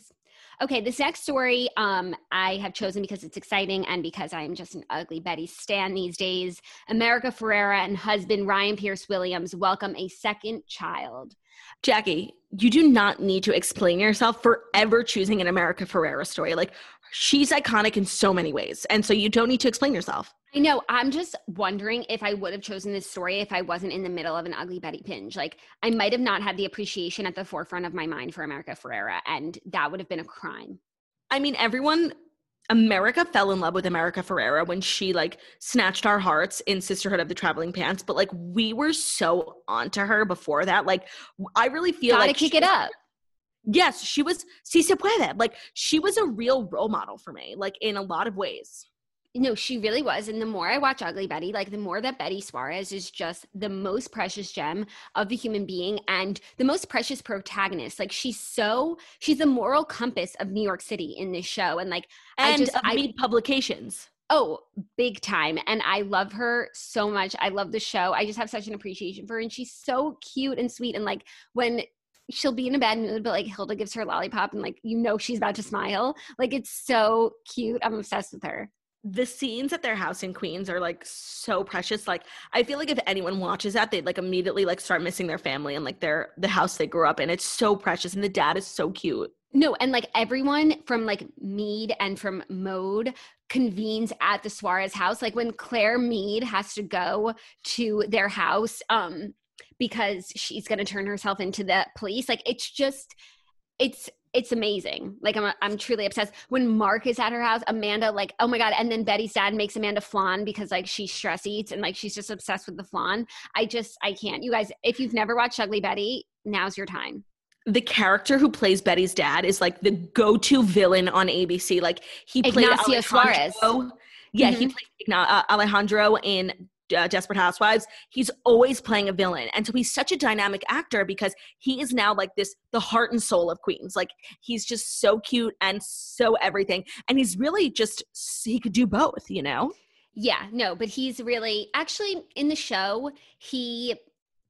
Okay, this next story um, I have chosen because it's exciting and because I'm just an ugly Betty Stan these days. America Ferrera and husband Ryan Piers Williams welcome a second child. Jackie, you do not need to explain yourself for ever choosing an America Ferrera story. Like she's iconic in so many ways. And so you don't need to explain yourself. I know. I'm just wondering if I would have chosen this story if I wasn't in the middle of an ugly Betty binge. Like I might have not had the appreciation at the forefront of my mind for America Ferrera, and that would have been a crime. I mean, everyone America fell in love with America Ferrera when she like snatched our hearts in Sisterhood of the Traveling Pants, but like we were so onto her before that. Like I really feel Gotta like kick it up yes, she was si se puede. Like she was a real role model for me, like in a lot of ways. No, she really was. And the more I watch Ugly Betty, like the more that Betty Suarez is just the most precious gem of the human being and the most precious protagonist. Like she's so she's the moral compass of New York City in this show. And like and I just of I, publications. Oh, big time. And I love her so much. I love the show. I just have such an appreciation for her. And she's so cute and sweet. And like when she'll be in a bad mood, but like Hilda gives her a lollipop and like you know she's about to smile. Like it's so cute. I'm obsessed with her. The scenes at their house in Queens are like so precious. Like I feel like if anyone watches that, they'd like immediately like start missing their family and like their the house they grew up in. It's so precious and the dad is so cute. No, and like everyone from like Meade and from Mode convenes at the Suarez house. Like when Claire Meade has to go to their house, um, because she's going to turn herself into the police like it's just it's it's amazing. Like I'm, I'm truly obsessed. When Mark is at her house, Amanda, like, oh my god! And then Betty's dad makes Amanda flan because like she stress eats and like she's just obsessed with the flan. I just, I can't. You guys, if you've never watched Ugly Betty, now's your time. The character who plays Betty's dad is like the go-to villain on ABC. Like he played Ignacio Suarez. Yeah, he played uh, Alejandro in uh, Desperate Housewives, he's always playing a villain. And so he's such a dynamic actor because he is now like this, the heart and soul of Queens. Like he's just so cute and so everything. And he's really just, he could do both, you know? Yeah, no, but he's really actually in the show, he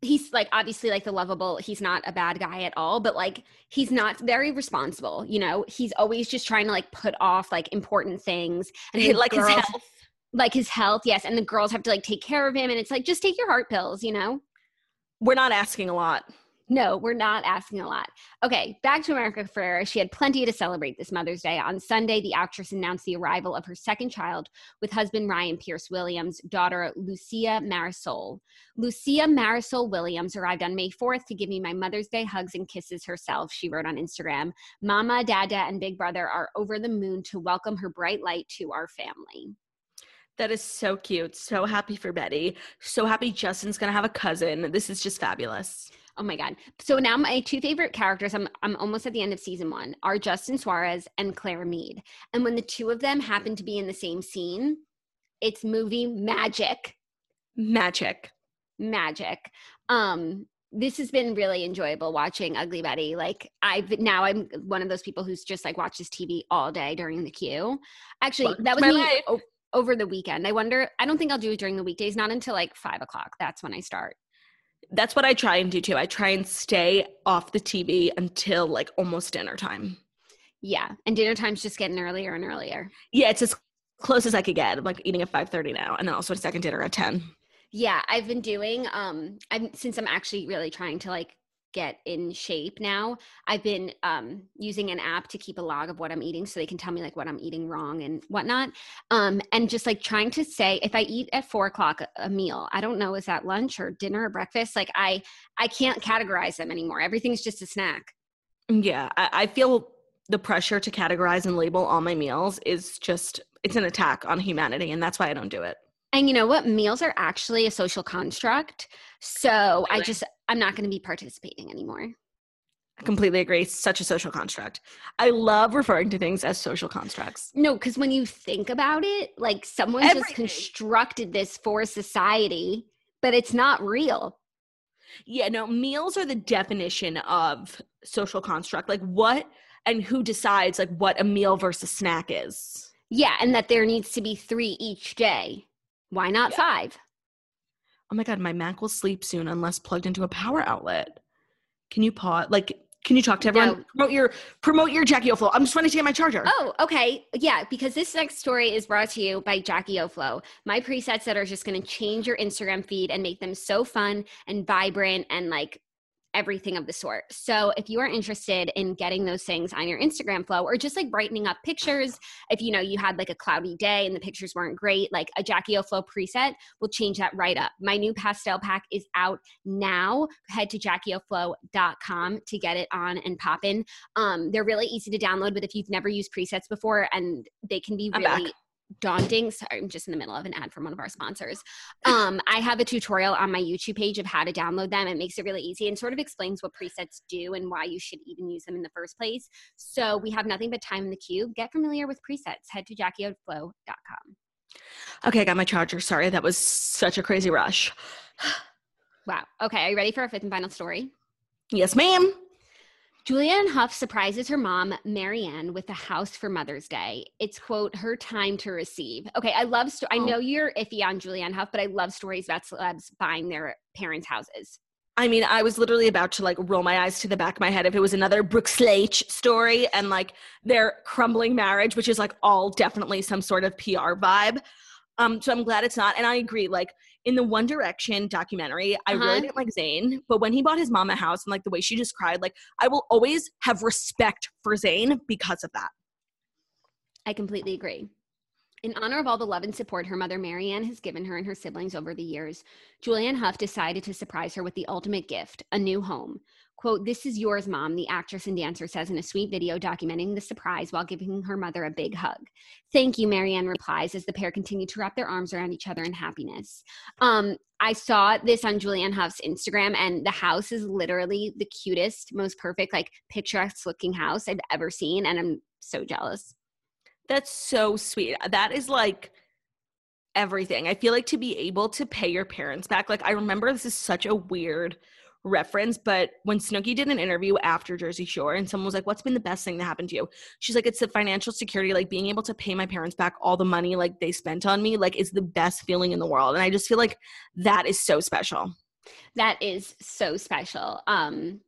he's like obviously like the lovable he's not a bad guy at all but like he's not very responsible you know he's always just trying to like put off like important things and (laughs) like girls, his health like his health yes and the girls have to like take care of him and it's like just take your heart pills you know we're not asking a lot no, we're not asking a lot. Okay, back to America Ferrera. She had plenty to celebrate this Mother's Day. On Sunday, the actress announced the arrival of her second child with husband Ryan Piers Williams, daughter Lucia Marisol. Lucia Marisol Williams arrived on May 4th to give me my Mother's Day hugs and kisses herself, she wrote on Instagram. Mama, Dada, and Big Brother are over the moon to welcome her bright light to our family. That is so cute. So happy for Betty. So happy Justin's going to have a cousin. This is just fabulous. Oh my god. So now my two favorite characters, I'm I'm almost at the end of season 1, are Justin Suarez and Claire Meade. And when the two of them happen to be in the same scene, it's movie magic. Magic. Magic. Um this has been really enjoyable watching Ugly Betty. Like I've now I'm one of those people who's just like watches TV all day during the Q. Actually, that was me o- over the weekend. I wonder. I don't think I'll do it during the weekdays. Not until like five o'clock. That's when I start that's what I try and do too. I try and stay off the TV until like almost dinner time. Yeah, and dinner time's just getting earlier and earlier. Yeah, it's as close as I could get. I'm like eating at 5:30 now, and then also a second dinner at 10. Yeah, I've been doing um I'm since I'm actually really trying to like get in shape now. I've been um, using an app to keep a log of what I'm eating so they can tell me like what I'm eating wrong and whatnot. Um, and just like trying to say if I eat at four o'clock a meal, I don't know, is that lunch or dinner or breakfast? Like I I can't categorize them anymore. Everything's just a snack. Yeah. I, I feel the pressure to categorize and label all my meals is just it's an attack on humanity and that's why I don't do it. And you know what? Meals are actually a social construct. So I just, I'm not going to be participating anymore. I completely agree. Such a social construct. I love referring to things as social constructs. No, because when you think about it, like someone Everything. just constructed this for society, but it's not real. Yeah, no, meals are the definition of social construct. Like what and who decides like what a meal versus snack is. Yeah, and that there needs to be three each day. Why not yeah. five? Oh my god, my Mac will sleep soon unless plugged into a power outlet. Can you pause? Like, can you talk to everyone? No. Promote your promote your Jackie Oflo. I'm just trying to get my charger. Oh, okay. Yeah, because this next story is brought to you by Jackie Oflo. My presets that are just going to change your Instagram feed and make them so fun and vibrant and like everything of the sort. So if you are interested in getting those things on your Instagram flow or just like brightening up pictures, if you know you had like a cloudy day and the pictures weren't great, like a Jackie O Flow preset will change that right up. My new pastel pack is out now. Head to jackieoflow.com to get it on and pop in. Um, they're really easy to download, but if you've never used presets before and they can be really daunting. Sorry i'm just in the middle of an ad from one of our sponsors. Um, (laughs) i have a tutorial on my youtube page of how to download them. It makes it really easy and sort of explains what presets do and why you should even use them in the first place. So we have nothing but time in the cube get familiar with presets. Head to jackieoflow.com okay i got my charger. Sorry that was such a crazy rush. (sighs) Wow. Okay are you ready for our fifth and final story? Yes ma'am Julianne Hough surprises her mom, Marriann, with a house for Mother's Day. It's quote her time to receive. Okay, I love. Sto- I oh. know you're iffy on Julianne Hough, but I love stories about celebs buying their parents' houses. I mean, I was literally about to like roll my eyes to the back of my head if it was another Brooks Laich story and like their crumbling marriage, which is like all definitely some sort of PR vibe. Um, so I'm glad it's not. And I agree. Like in the One Direction documentary, I uh-huh. really didn't like Zayn, but when he bought his mom a house and like the way she just cried, like I will always have respect for Zayn because of that. I completely agree. In honor of all the love and support her mother Marriann has given her and her siblings over the years, Julianne Hough decided to surprise her with the ultimate gift, a new home. Quote, This is yours, mom, the actress and dancer says in a sweet video documenting the surprise while giving her mother a big hug. Thank you, Marriann replies as the pair continue to wrap their arms around each other in happiness. Um, I saw this on Julianne Hough's Instagram, and the house is literally the cutest, most perfect, like picturesque looking house I've ever seen. And I'm so jealous. That's so sweet. That is like everything. I feel like to be able to pay your parents back, like I remember this is such a weird reference, but when Snooki did an interview after Jersey Shore and someone was like, What's been the best thing that happened to you? She's like, It's the financial security, like being able to pay my parents back all the money like they spent on me, like is the best feeling in the world. And I just feel like that is so special. That is so special. Um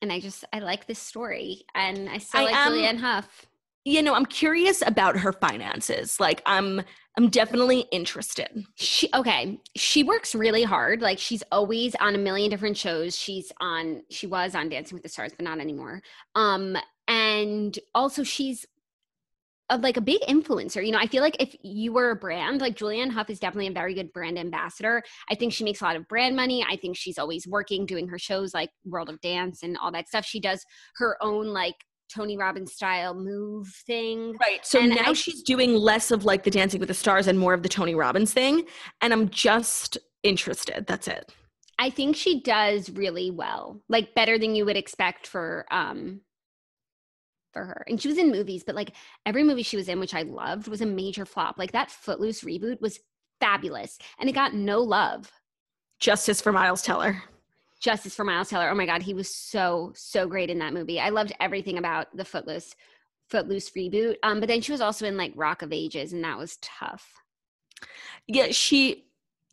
and I just I like this story and I still I like am, Julianne Hough. You know, I'm curious about her finances. Like I'm I'm definitely interested. She okay. She works really hard. Like she's always on a million different shows. She's on she was on Dancing with the Stars, but not anymore. Um and also she's a, like a big influencer. You know, I feel like if you were a brand, like Julianne Hough is definitely a very good brand ambassador. I think she makes a lot of brand money. I think she's always working, doing her shows like World of Dance and all that stuff. She does her own like Tony Robbins style move thing. Right. So and now I, she's doing less of like the Dancing with the Stars and more of the Tony Robbins thing. And I'm just interested. That's it. I think she does really well, like better than you would expect for um for her. And she was in movies, but like every movie she was in, which I loved, was a major flop. Like that Footloose reboot was fabulous and it got no love. Justice for Miles Teller. Justice for Miles Teller. Oh my God, he was so, so great in that movie. I loved everything about the Footloose Footloose reboot. Um, but then she was also in like Rock of Ages, and that was tough. Yeah, she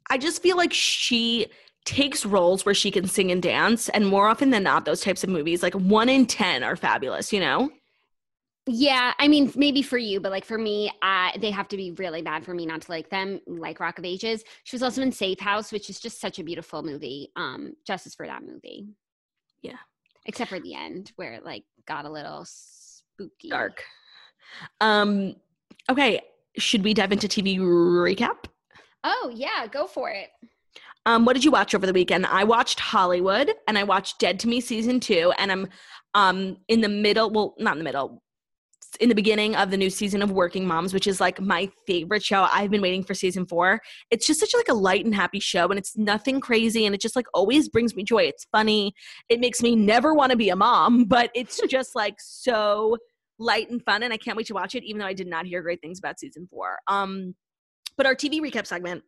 I just feel like she takes roles where she can sing and dance, and more often than not, those types of movies, like one in ten are fabulous, you know? Yeah, I mean, maybe for you, but like for me, uh, they have to be really bad for me not to like them. Like Rock of Ages, she was also in Safe House, which is just such a beautiful movie. Um, justice for that movie. Yeah, except for the end where it like got a little spooky, dark. Um, okay, should we dive into TV recap? Oh yeah, go for it. Um, what did you watch over the weekend? I watched Hollywood and I watched Dead to Me season two, and I'm um in the middle. Well, not in the middle in the beginning of the new season of Working Moms, which is like my favorite show. I've been waiting for season four. It's just such like a light and happy show, and it's nothing crazy, and it just like always brings me joy. It's funny. It makes me never want to be a mom, but it's (laughs) just like so light and fun, and I can't wait to watch it. Even though I did not hear great things about season four. Um, but our TV recap segment.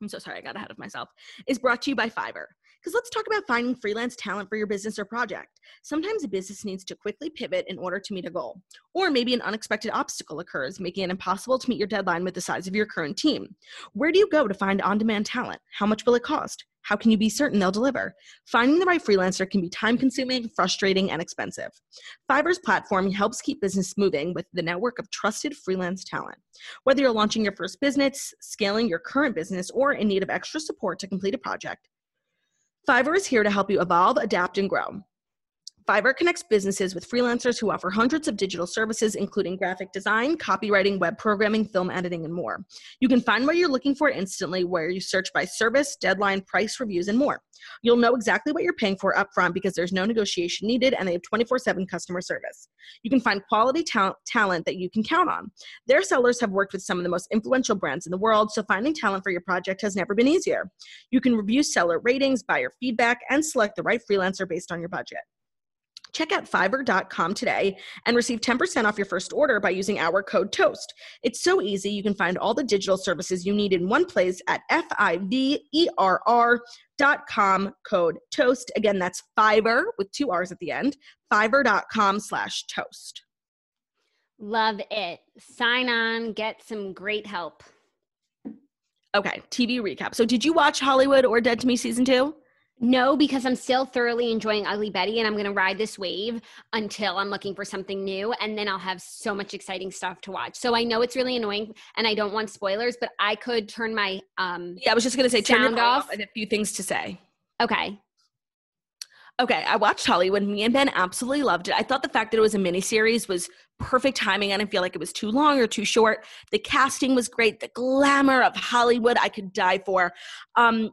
I'm so sorry, I got ahead of myself. Is brought to you by Fiverr. Because let's talk about finding freelance talent for your business or project. Sometimes a business needs to quickly pivot in order to meet a goal. Or maybe an unexpected obstacle occurs, making it impossible to meet your deadline with the size of your current team. Where do you go to find on demand talent? How much will it cost? How can you be certain they'll deliver? Finding the right freelancer can be time consuming, frustrating, and expensive. Fiverr's platform helps keep business moving with the network of trusted freelance talent. Whether you're launching your first business, scaling your current business, or in need of extra support to complete a project, Fiverr is here to help you evolve, adapt, and grow. Fiverr connects businesses with freelancers who offer hundreds of digital services, including graphic design, copywriting, web programming, film editing, and more. You can find what you're looking for instantly where you search by service, deadline, price, reviews, and more. You'll know exactly what you're paying for upfront because there's no negotiation needed and they have 24 7 customer service. You can find quality ta- talent that you can count on. Their sellers have worked with some of the most influential brands in the world, so finding talent for your project has never been easier. You can review seller ratings, buyer feedback, and select the right freelancer based on your budget. Check out fiverr.com today and receive 10% off your first order by using our code TOAST. It's so easy. You can find all the digital services you need in one place at F I V E R R dot com code TOAST. Again, that's Fiverr with two R's at the end, fiverr.com slash toast. Love it. Sign on, get some great help. Okay, TV recap. So, did you watch Hollywood or Dead to Me season two? No, because I'm still thoroughly enjoying Ugly Betty and I'm going to ride this wave until I'm looking for something new. And then I'll have so much exciting stuff to watch. So I know it's really annoying and I don't want spoilers, but I could turn my. um Yeah, I was just going to say, turn your off. and a few things to say. Okay. Okay, I watched Hollywood. Me and Ben absolutely loved it. I thought the fact that it was a miniseries was perfect timing. I didn't feel like it was too long or too short. The casting was great. The glamour of Hollywood, I could die for. Um,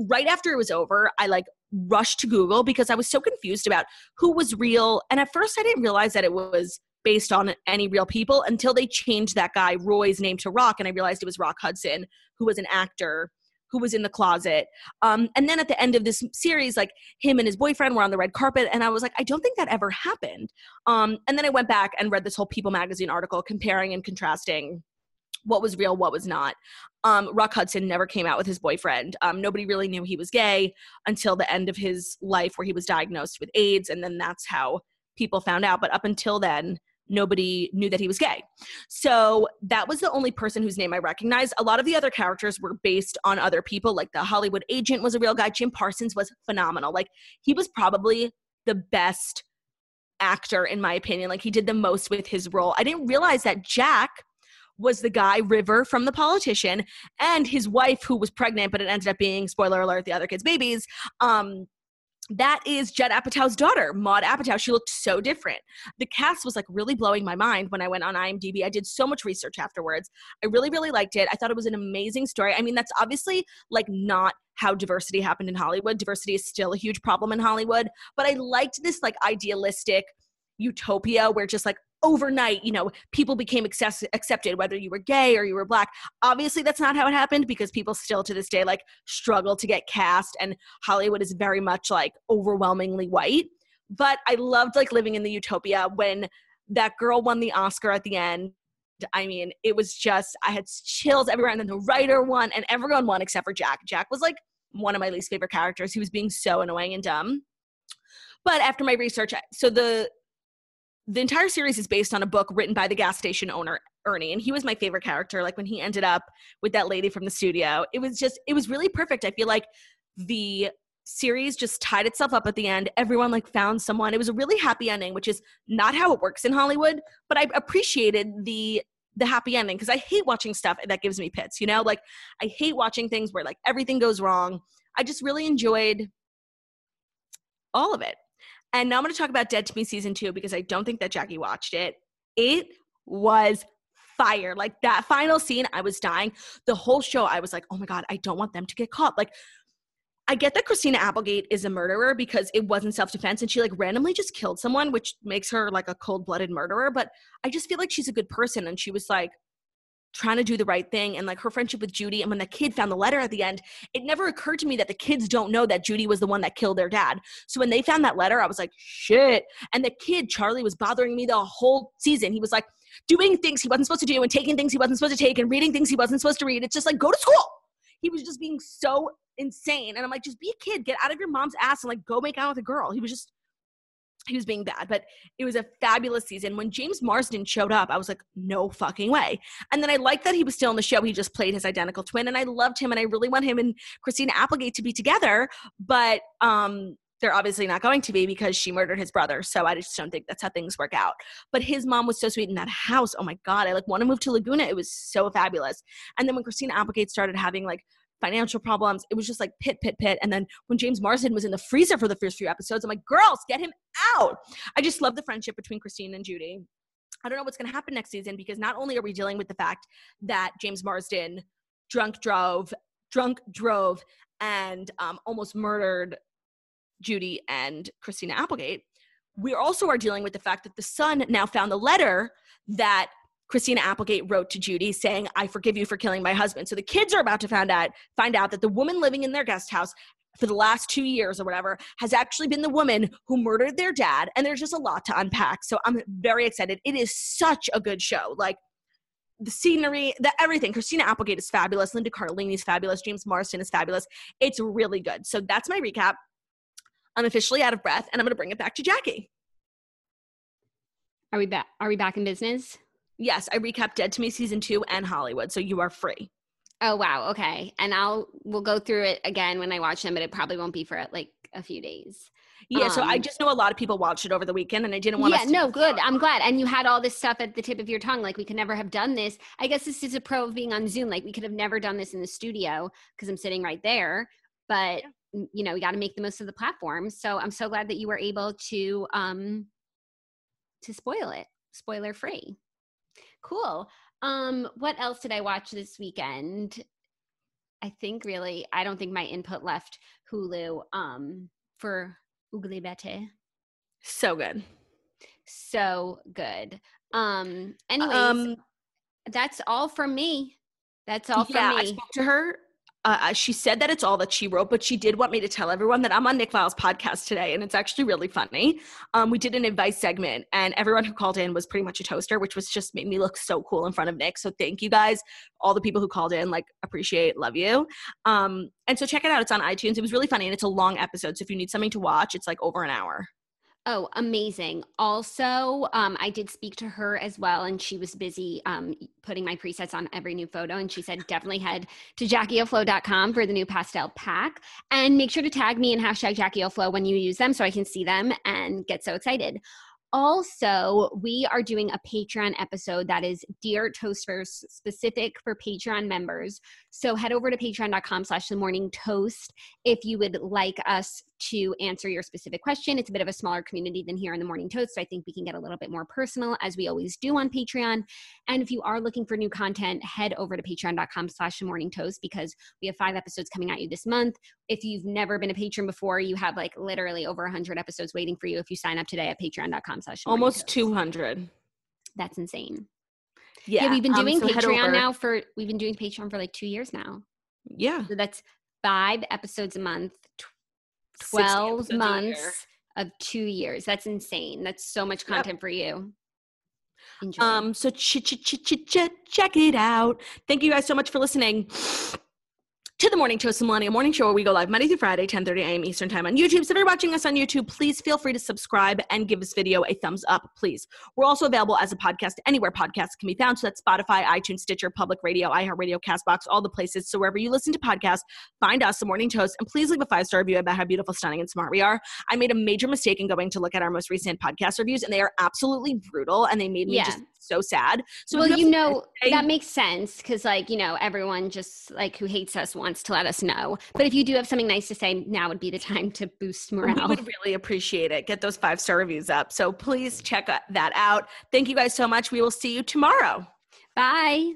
right after it was over, I like rushed to Google because I was so confused about who was real. And at first, I didn't realize that it was based on any real people until they changed that guy Roy's name to Rock, and I realized it was Rock Hudson, who was an actor who was in the closet. Um, and then at the end of this series, like him and his boyfriend were on the red carpet, and I was like, I don't think that ever happened. Um, and then I went back and read this whole People magazine article comparing and contrasting what was real, what was not. Um, Rock Hudson never came out with his boyfriend. Um, nobody really knew he was gay until the end of his life, where he was diagnosed with AIDS, and then that's how people found out. But up until then, nobody knew that he was gay. So that was the only person whose name I recognized. A lot of the other characters were based on other people, like the Hollywood agent was a real guy. Jim Parsons was phenomenal. Like he was probably the best actor, in my opinion. Like he did the most with his role. I didn't realize that Jack was the guy River from The Politician and his wife who was pregnant, but it ended up being spoiler alert the other kid's babies. Um, that is Judd Apatow's daughter, Maude Apatow. She looked so different. The cast was like really blowing my mind when I went on IMDb. I did so much research afterwards. I really, really liked it. I thought it was an amazing story. I mean, that's obviously like not how diversity happened in Hollywood. Diversity is still a huge problem in Hollywood, but I liked this like idealistic utopia where just like overnight, you know, people became access- accepted whether you were gay or you were black. Obviously, that's not how it happened because people still to this day like struggle to get cast, and Hollywood is very much like overwhelmingly white. But I loved like living in the utopia when that girl won the Oscar at the end. I mean, it was just I had chills everywhere, and then the writer won, and everyone won except for Jack. Jack was like one of my least favorite characters. He was being so annoying and dumb. But after my research, so the the entire series is based on a book written by the gas station owner Ernie and he was my favorite character like when he ended up with that lady from the studio. It was just it was really perfect. I feel like the series just tied itself up at the end. Everyone like found someone. It was a really happy ending which is not how it works in hollywood but i appreciated the the happy ending because i hate watching stuff that gives me pits you know? Like i hate watching things where like everything goes wrong. I just really enjoyed all of it and now I'm going to talk about Dead to Me season two because I don't think that Jackie watched it. It was fire. Like that final scene, I was dying. The whole show, I was like, oh my God, I don't want them to get caught. Like, I get that Christina Applegate is a murderer because it wasn't self defense and she like randomly just killed someone, which makes her like a cold blooded murderer. But I just feel like she's a good person and she was like, trying to do the right thing and like her friendship with Judy. And when the kid found the letter at the end, it never occurred to me that the kids don't know that Judy was the one that killed their dad. So when they found that letter, I was like, shit. And the kid, Charlie, was bothering me the whole season. He was like doing things he wasn't supposed to do and taking things he wasn't supposed to take and reading things he wasn't supposed to read. It's just like, go to school. He was just being so insane. And I'm like, just be a kid, get out of your mom's ass and like go make out with a girl. He was just he was being bad, but it was a fabulous season. When James Marsden showed up, I was like, no fucking way. And then I liked that he was still in the show. He just played his identical twin, and I loved him, and I really want him and Christina Applegate to be together. But um, they're obviously not going to be because she murdered his brother. So I just don't think that's how things work out. But his mom was so sweet in that house. Oh my God. I like want to move to Laguna. It was so fabulous. And then when Christina Applegate started having like financial problems. It was just like pit, pit, pit. And then when James Marsden was in the freezer for the first few episodes, I'm like, girls, get him out. I just love the friendship between Christine and Judy. I don't know what's going to happen next season because not only are we dealing with the fact that James Marsden drunk drove, drunk drove, and um, almost murdered Judy and Christina Applegate, we also are dealing with the fact that the son now found the letter that Christina Applegate wrote to Judy saying, I forgive you for killing my husband. So the kids are about to find out, find out that the woman living in their guest house for the last two years or whatever has actually been the woman who murdered their dad. And there's just a lot to unpack. So I'm very excited. It is such a good show. Like the scenery, the everything. Christina Applegate is fabulous. Linda Cardellini is fabulous. James Marsden is fabulous. It's really good. So that's my recap. I'm officially out of breath and I'm going to bring it back to Jackie. Are we back? Are we back in business? Yes, I recapped Dead to Me season two and Hollywood, so you are free. Oh wow, okay. And I'll we'll go through it again when I watch them, but it probably won't be for like a few days. Yeah, um, so I um, just know a lot of people watched it over the weekend, and I didn't want. Yeah, no, (laughs) good. I'm glad. And you had all this stuff at the tip of your tongue. Like we could never have done this. I guess this is a pro of being on Zoom. Like we could have never done this in the studio because I'm sitting right there. But yeah. you know, we got to make the most of the platform. So I'm so glad that you were able to um to spoil it, spoiler free. Cool. Um, what else did I watch this weekend? I think really, I don't think my input left Hulu um, for Ugly Betty. So good. So good. Um, anyways, um, that's all from me. That's all from yeah, me. I spoke to her uh, she said that it's all that she wrote, but she did want me to tell everyone that I'm on Nick Viall's podcast today, and it's actually really funny. Um, we did an advice segment, and everyone who called in was pretty much a toaster, which was just made me look so cool in front of Nick. So thank you guys, all the people who called in, like appreciate, love you. Um, and so check it out. It's on iTunes. It was really funny, and it's a long episode. So if you need something to watch, it's like over an hour. Oh, amazing. Also, um, I did speak to her as well, and she was busy um, putting my presets on every new photo. And she said, definitely head to jackieoflow.com for the new pastel pack. And make sure to tag me in hashtag jackieoflo when you use them so I can see them and get so excited. Also, we are doing a Patreon episode that is Dear Toasters specific for Patreon members. So head over to patreon.com slash the morning toast if you would like us to answer your specific question. It's a bit of a smaller community than here in the Morning Toast, so I think we can get a little bit more personal as we always do on Patreon. And if you are looking for new content, head over to patreon.com slash the morning toast because we have five episodes coming at you this month. If you've never been a patron before, you have like literally over 100 episodes waiting for you if you sign up today at patreon.com slash almost 200. That's insane. Yeah, yeah we've been doing um, so Patreon now for we've been doing Patreon for like two years now. Yeah. So that's five episodes a month, 12 months of two years. That's insane. That's so much content yep. for you. Enjoy. Um, so ch- ch- ch- ch- ch- check it out. Thank you guys so much for listening to the Morning Toast Millennial Morning Show, where we go live Monday through Friday, 10:30 a.m. Eastern Time on YouTube. So if you're watching us on YouTube, please feel free to subscribe and give this video a thumbs up, please. We're also available as a podcast anywhere podcasts can be found. So that's Spotify, iTunes, Stitcher, Public Radio, iHeartRadio, Castbox, all the places. So wherever you listen to podcasts, find us, the Morning Toast, and please leave a five star review about how beautiful, stunning, and smart we are. I made a major mistake in going to look at our most recent podcast reviews, and they are absolutely brutal, and they made me yeah. just so sad. So well, you know that makes sense because, like, you know, everyone just like who hates us wants to let us know. But if you do have something nice to say, now would be the time to boost morale. We would really appreciate it. Get those five star reviews up. So please check uh, that out. Thank you guys so much. We will see you tomorrow. Bye.